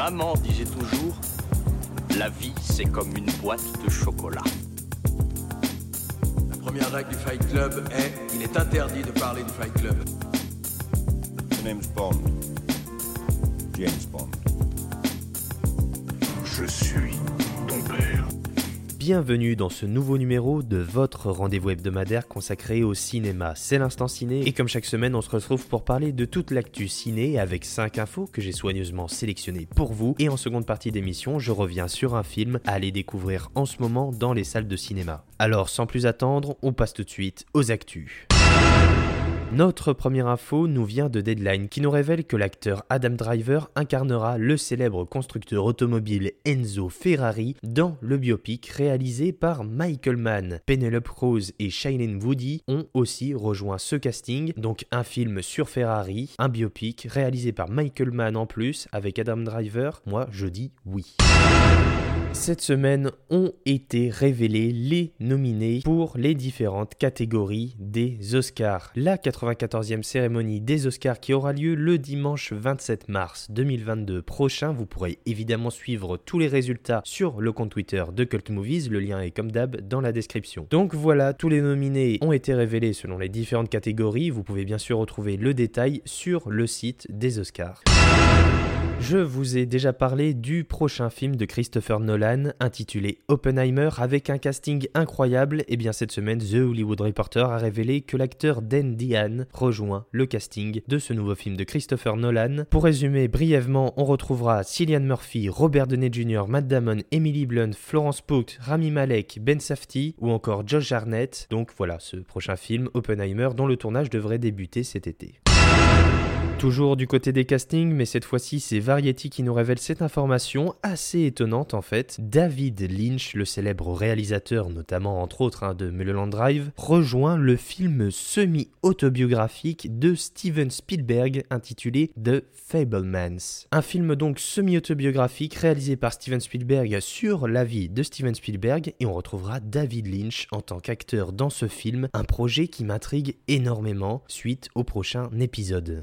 Maman disait toujours, la vie c'est comme une boîte de chocolat. La première règle du Fight Club est il est interdit de parler du Fight Club. Bond. James Bond. Je suis. Bienvenue dans ce nouveau numéro de votre rendez-vous hebdomadaire consacré au cinéma. C'est l'instant ciné et comme chaque semaine on se retrouve pour parler de toute l'actu ciné avec 5 infos que j'ai soigneusement sélectionnées pour vous et en seconde partie d'émission je reviens sur un film à aller découvrir en ce moment dans les salles de cinéma. Alors sans plus attendre, on passe tout de suite aux actus. Notre première info nous vient de Deadline qui nous révèle que l'acteur Adam Driver incarnera le célèbre constructeur automobile Enzo Ferrari dans le biopic réalisé par Michael Mann. Penelope Cruz et Shailene Woody ont aussi rejoint ce casting, donc un film sur Ferrari, un biopic réalisé par Michael Mann en plus avec Adam Driver. Moi je dis oui. Cette semaine ont été révélés les nominés pour les différentes catégories des Oscars. La 94e cérémonie des Oscars qui aura lieu le dimanche 27 mars 2022 prochain. Vous pourrez évidemment suivre tous les résultats sur le compte Twitter de Cult Movies. Le lien est comme d'hab dans la description. Donc voilà, tous les nominés ont été révélés selon les différentes catégories. Vous pouvez bien sûr retrouver le détail sur le site des Oscars. Je vous ai déjà parlé du prochain film de Christopher Nolan intitulé Oppenheimer avec un casting incroyable. Et bien cette semaine, The Hollywood Reporter a révélé que l'acteur Dan Dehan rejoint le casting de ce nouveau film de Christopher Nolan. Pour résumer brièvement, on retrouvera Cillian Murphy, Robert Downey Jr., Matt Damon, Emily Blunt, Florence Pugh, Rami Malek, Ben Safdie ou encore Josh Harnett. Donc voilà ce prochain film Oppenheimer dont le tournage devrait débuter cet été. Toujours du côté des castings, mais cette fois-ci c'est Variety qui nous révèle cette information assez étonnante en fait. David Lynch, le célèbre réalisateur notamment entre autres hein, de Mulholland Drive, rejoint le film semi-autobiographique de Steven Spielberg intitulé The Fablemans. Un film donc semi-autobiographique réalisé par Steven Spielberg sur la vie de Steven Spielberg et on retrouvera David Lynch en tant qu'acteur dans ce film, un projet qui m'intrigue énormément suite au prochain épisode.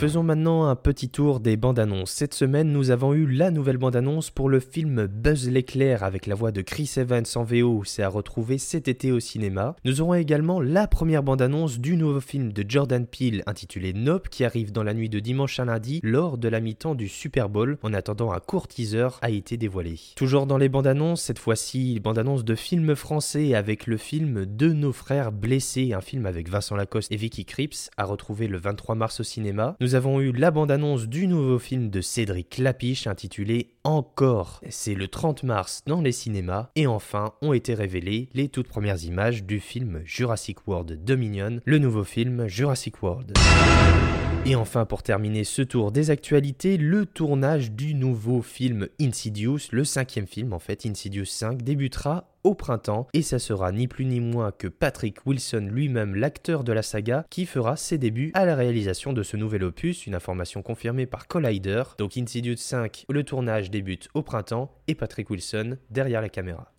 Faisons maintenant un petit tour des bandes annonces. Cette semaine, nous avons eu la nouvelle bande annonce pour le film Buzz l'éclair avec la voix de Chris Evans en VO, c'est à retrouver cet été au cinéma. Nous aurons également la première bande annonce du nouveau film de Jordan Peele intitulé Nope qui arrive dans la nuit de dimanche à lundi lors de la mi-temps du Super Bowl. En attendant, un court teaser a été dévoilé. Toujours dans les bandes annonces, cette fois-ci, bande annonce de film français avec le film De nos frères blessés, un film avec Vincent Lacoste et Vicky Krieps à retrouver le 23 mars au cinéma. Avons eu la bande-annonce du nouveau film de Cédric Lapiche intitulé Encore. C'est le 30 mars dans les cinémas. Et enfin ont été révélées les toutes premières images du film Jurassic World Dominion, le nouveau film Jurassic World. Et enfin, pour terminer ce tour des actualités, le tournage du nouveau film Insidious, le cinquième film en fait, Insidious 5, débutera au printemps et ça sera ni plus ni moins que Patrick Wilson lui-même, l'acteur de la saga, qui fera ses débuts à la réalisation de ce nouvel opus, une information confirmée par Collider. Donc Insidious 5, le tournage débute au printemps et Patrick Wilson derrière la caméra.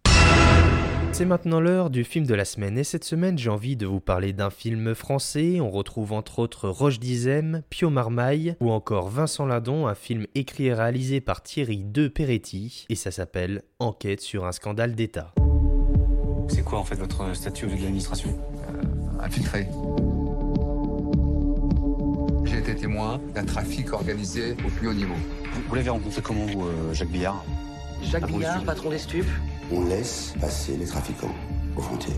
C'est maintenant l'heure du film de la semaine et cette semaine j'ai envie de vous parler d'un film français. On retrouve entre autres Roche Dizem, Pio Marmaille ou encore Vincent Ladon, un film écrit et réalisé par Thierry De Peretti et ça s'appelle Enquête sur un scandale d'État. C'est quoi en fait votre statut de l'administration? Infiltré. J'ai été témoin d'un trafic organisé au plus haut niveau. Vous, vous l'avez rencontré comment, vous, euh, Jacques Billard? Jacques Billard, patron des stupes On laisse passer les trafiquants aux frontières.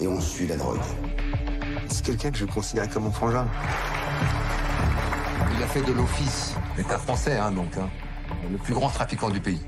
Et on suit la drogue. C'est quelqu'un que je considère comme mon frangin. Il a fait de l'office, l'État français, hein, donc, hein, le plus grand trafiquant du pays.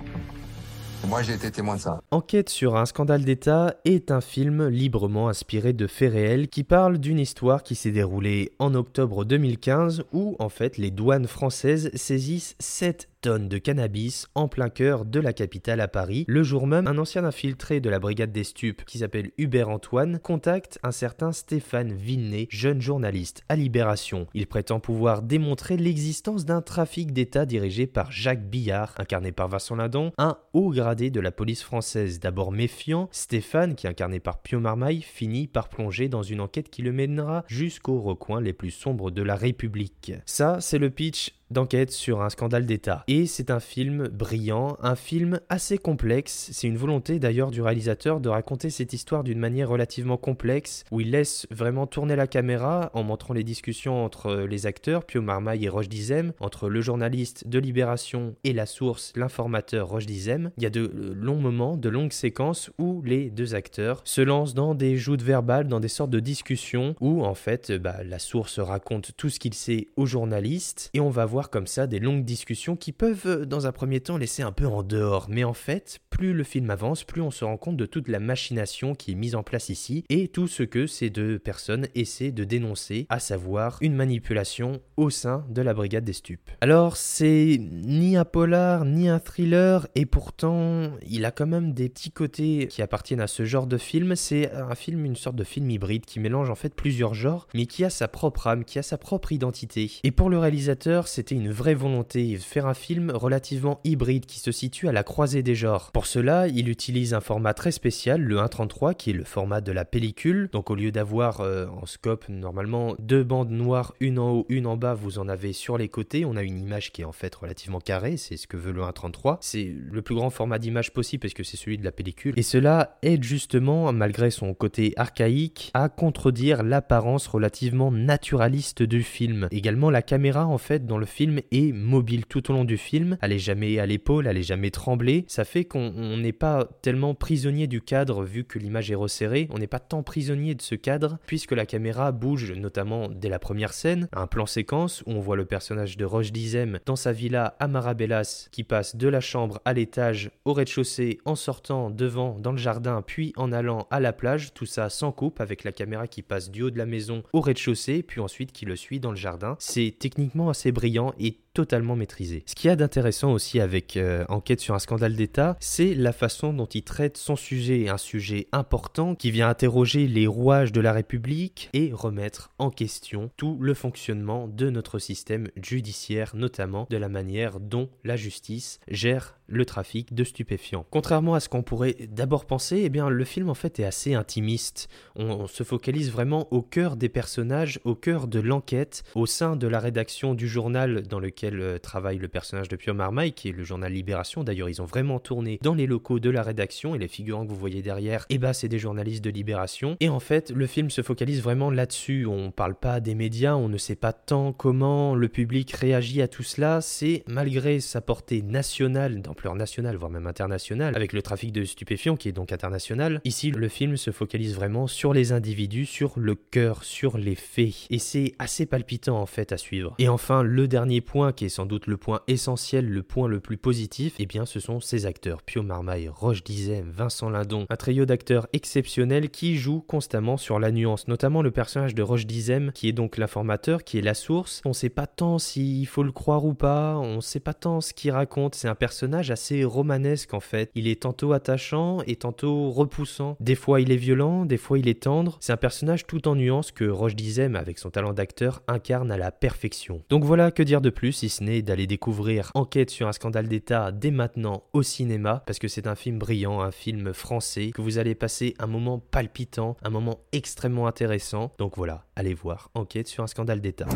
Et moi, j'ai été témoin de ça. Enquête sur un scandale d'État est un film librement inspiré de faits réels qui parle d'une histoire qui s'est déroulée en octobre 2015 où en fait les douanes françaises saisissent 7 tonnes de cannabis en plein cœur de la capitale à Paris. Le jour même, un ancien infiltré de la brigade des stupes qui s'appelle Hubert Antoine contacte un certain Stéphane Vinnet, jeune journaliste à Libération. Il prétend pouvoir démontrer l'existence d'un trafic d'État dirigé par Jacques Billard, incarné par Vincent Lindon, un haut gradé de la police française. D'abord méfiant, Stéphane, qui est incarné par Pio Marmaille, finit par plonger dans une enquête qui le mènera jusqu'aux recoins les plus sombres de la République. Ça, c'est le pitch d'enquête sur un scandale d'État. Et c'est un film brillant, un film assez complexe. C'est une volonté d'ailleurs du réalisateur de raconter cette histoire d'une manière relativement complexe, où il laisse vraiment tourner la caméra en montrant les discussions entre les acteurs, Pio Marmaille et Roche Dizem, entre le journaliste de Libération et la source, l'informateur Roche Dizem. Il y a de longs moments, de longues séquences où les deux acteurs se lancent dans des joutes verbales, dans des sortes de discussions où en fait bah, la source raconte tout ce qu'il sait au journaliste et on va voir comme ça des longues discussions qui peuvent dans un premier temps laisser un peu en dehors. Mais en fait, plus le film avance, plus on se rend compte de toute la machination qui est mise en place ici et tout ce que ces deux personnes essaient de dénoncer, à savoir une manipulation au sein de la brigade des stupes. Alors c'est ni un polar ni un thriller et pourtant il a quand même des petits côtés qui appartiennent à ce genre de film. C'est un film, une sorte de film hybride qui mélange en fait plusieurs genres mais qui a sa propre âme, qui a sa propre identité. Et pour le réalisateur une vraie volonté de faire un film relativement hybride qui se situe à la croisée des genres. Pour cela il utilise un format très spécial, le 1.33 qui est le format de la pellicule. Donc au lieu d'avoir euh, en scope normalement deux bandes noires, une en haut, une en bas, vous en avez sur les côtés. On a une image qui est en fait relativement carrée, c'est ce que veut le 1.33. C'est le plus grand format d'image possible parce que c'est celui de la pellicule. Et cela aide justement, malgré son côté archaïque, à contredire l'apparence relativement naturaliste du film. Également la caméra en fait dans le film est mobile tout au long du film. Elle est jamais à l'épaule, elle est jamais tremblée. Ça fait qu'on n'est pas tellement prisonnier du cadre vu que l'image est resserrée. On n'est pas tant prisonnier de ce cadre puisque la caméra bouge notamment dès la première scène. Un plan séquence où on voit le personnage de Roche Dizem dans sa villa à Marabellas qui passe de la chambre à l'étage au rez-de-chaussée en sortant devant dans le jardin puis en allant à la plage. Tout ça sans coupe avec la caméra qui passe du haut de la maison au rez-de-chaussée puis ensuite qui le suit dans le jardin. C'est techniquement assez brillant et totalement maîtrisé. Ce qu'il y a d'intéressant aussi avec euh, Enquête sur un scandale d'État, c'est la façon dont il traite son sujet, un sujet important qui vient interroger les rouages de la République et remettre en question tout le fonctionnement de notre système judiciaire, notamment de la manière dont la justice gère le trafic de stupéfiants. Contrairement à ce qu'on pourrait d'abord penser, eh bien le film en fait est assez intimiste. On, se focalise vraiment au cœur des personnages, au cœur de l'enquête, au sein de la rédaction du journal dans lequel euh, travaille le personnage de Pio Marmaille, qui est le journal Libération. D'ailleurs, ils ont vraiment tourné dans les locaux de la rédaction et les figurants que vous voyez derrière, eh ben c'est des journalistes de Libération. Et en fait, le film se focalise vraiment là-dessus. On parle pas des médias, on ne sait pas tant comment le public réagit à tout cela. C'est malgré sa portée nationale dans nationale, voire même internationale, avec le trafic de stupéfiants qui est donc international. Ici, le film se focalise vraiment sur les individus, sur le cœur, sur les faits. Et c'est assez palpitant en fait à suivre. Et enfin, le dernier point, qui est sans doute le point essentiel, le point le plus positif, eh bien ce sont ces acteurs. Pio Marmaille, Roche Dizem, Vincent Lindon, un trio d'acteurs exceptionnels qui jouent constamment sur la nuance, notamment le personnage de Roche Dizem, qui est donc l'informateur, qui est la source. On sait pas tant s'il faut le croire ou pas, on sait pas tant ce qu'il raconte, c'est un personnage assez romanesque en fait. Il est tantôt attachant et tantôt repoussant. Des fois il est violent, des fois il est tendre. C'est un personnage tout en nuances que Roche Dizem, avec son talent d'acteur, incarne à la perfection. Donc voilà, que dire de plus si ce n'est d'aller découvrir Enquête sur un scandale d'État dès maintenant au cinéma, parce que c'est un film brillant, un film français, que vous allez passer un moment palpitant, un moment extrêmement intéressant. Donc voilà, allez voir Enquête sur un scandale d'État.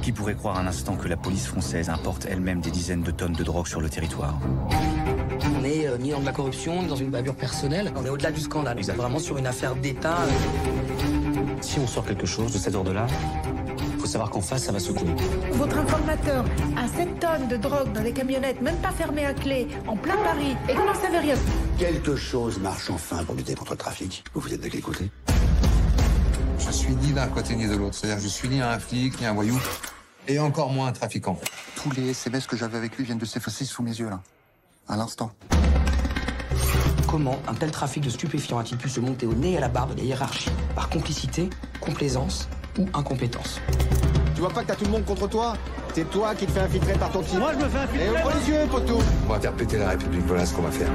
Qui pourrait croire un instant que la police française importe elle-même des dizaines de tonnes de drogue sur le territoire? On est euh, ni dans de la corruption, ni dans une bavure personnelle. On est au-delà du scandale. On est vraiment sur une affaire d'État. Si on sort quelque chose de cet ordre-là, faut savoir qu'en face, ça va secouer. Votre informateur a 7 tonnes de drogue dans des camionnettes, même pas fermées à clé, en plein Paris, et vous n'en savez rien. Quelque chose marche enfin pour lutter contre le trafic. Vous vous êtes de quel côté Je suis ni d'un côté ni de l'autre. C'est-à-dire, je suis ni un flic, ni un voyou. Et encore moins un trafiquant. Tous les SMS que j'avais avec lui viennent de s'effacer sous mes yeux, là. À l'instant. Comment un tel trafic de stupéfiants a-t-il pu se monter au nez et à la barbe de la hiérarchie Par complicité, complaisance ou incompétence Tu vois pas que t'as tout le monde contre toi? C'est toi qui te fais infiltrer par ton type. Moi, je me fais infiltrer. Et ouvre les yeux, poteau On va faire péter la République, voilà ce qu'on va faire.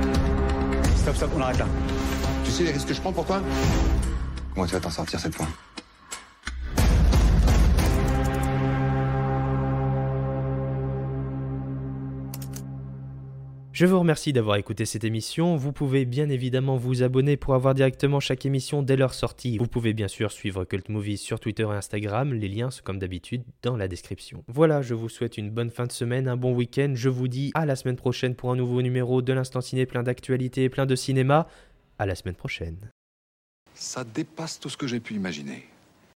Stop, stop, on arrête là. Tu sais les risques que je prends pour toi? Comment tu vas t'en sortir cette fois? Je vous remercie d'avoir écouté cette émission. Vous pouvez bien évidemment vous abonner pour avoir directement chaque émission dès leur sortie. Vous pouvez bien sûr suivre Cult Movies sur Twitter et Instagram. Les liens sont comme d'habitude dans la description. Voilà, je vous souhaite une bonne fin de semaine, un bon week-end. Je vous dis à la semaine prochaine pour un nouveau numéro de l'Instant Ciné plein d'actualités et plein de cinéma. À la semaine prochaine. Ça dépasse tout ce que j'ai pu imaginer.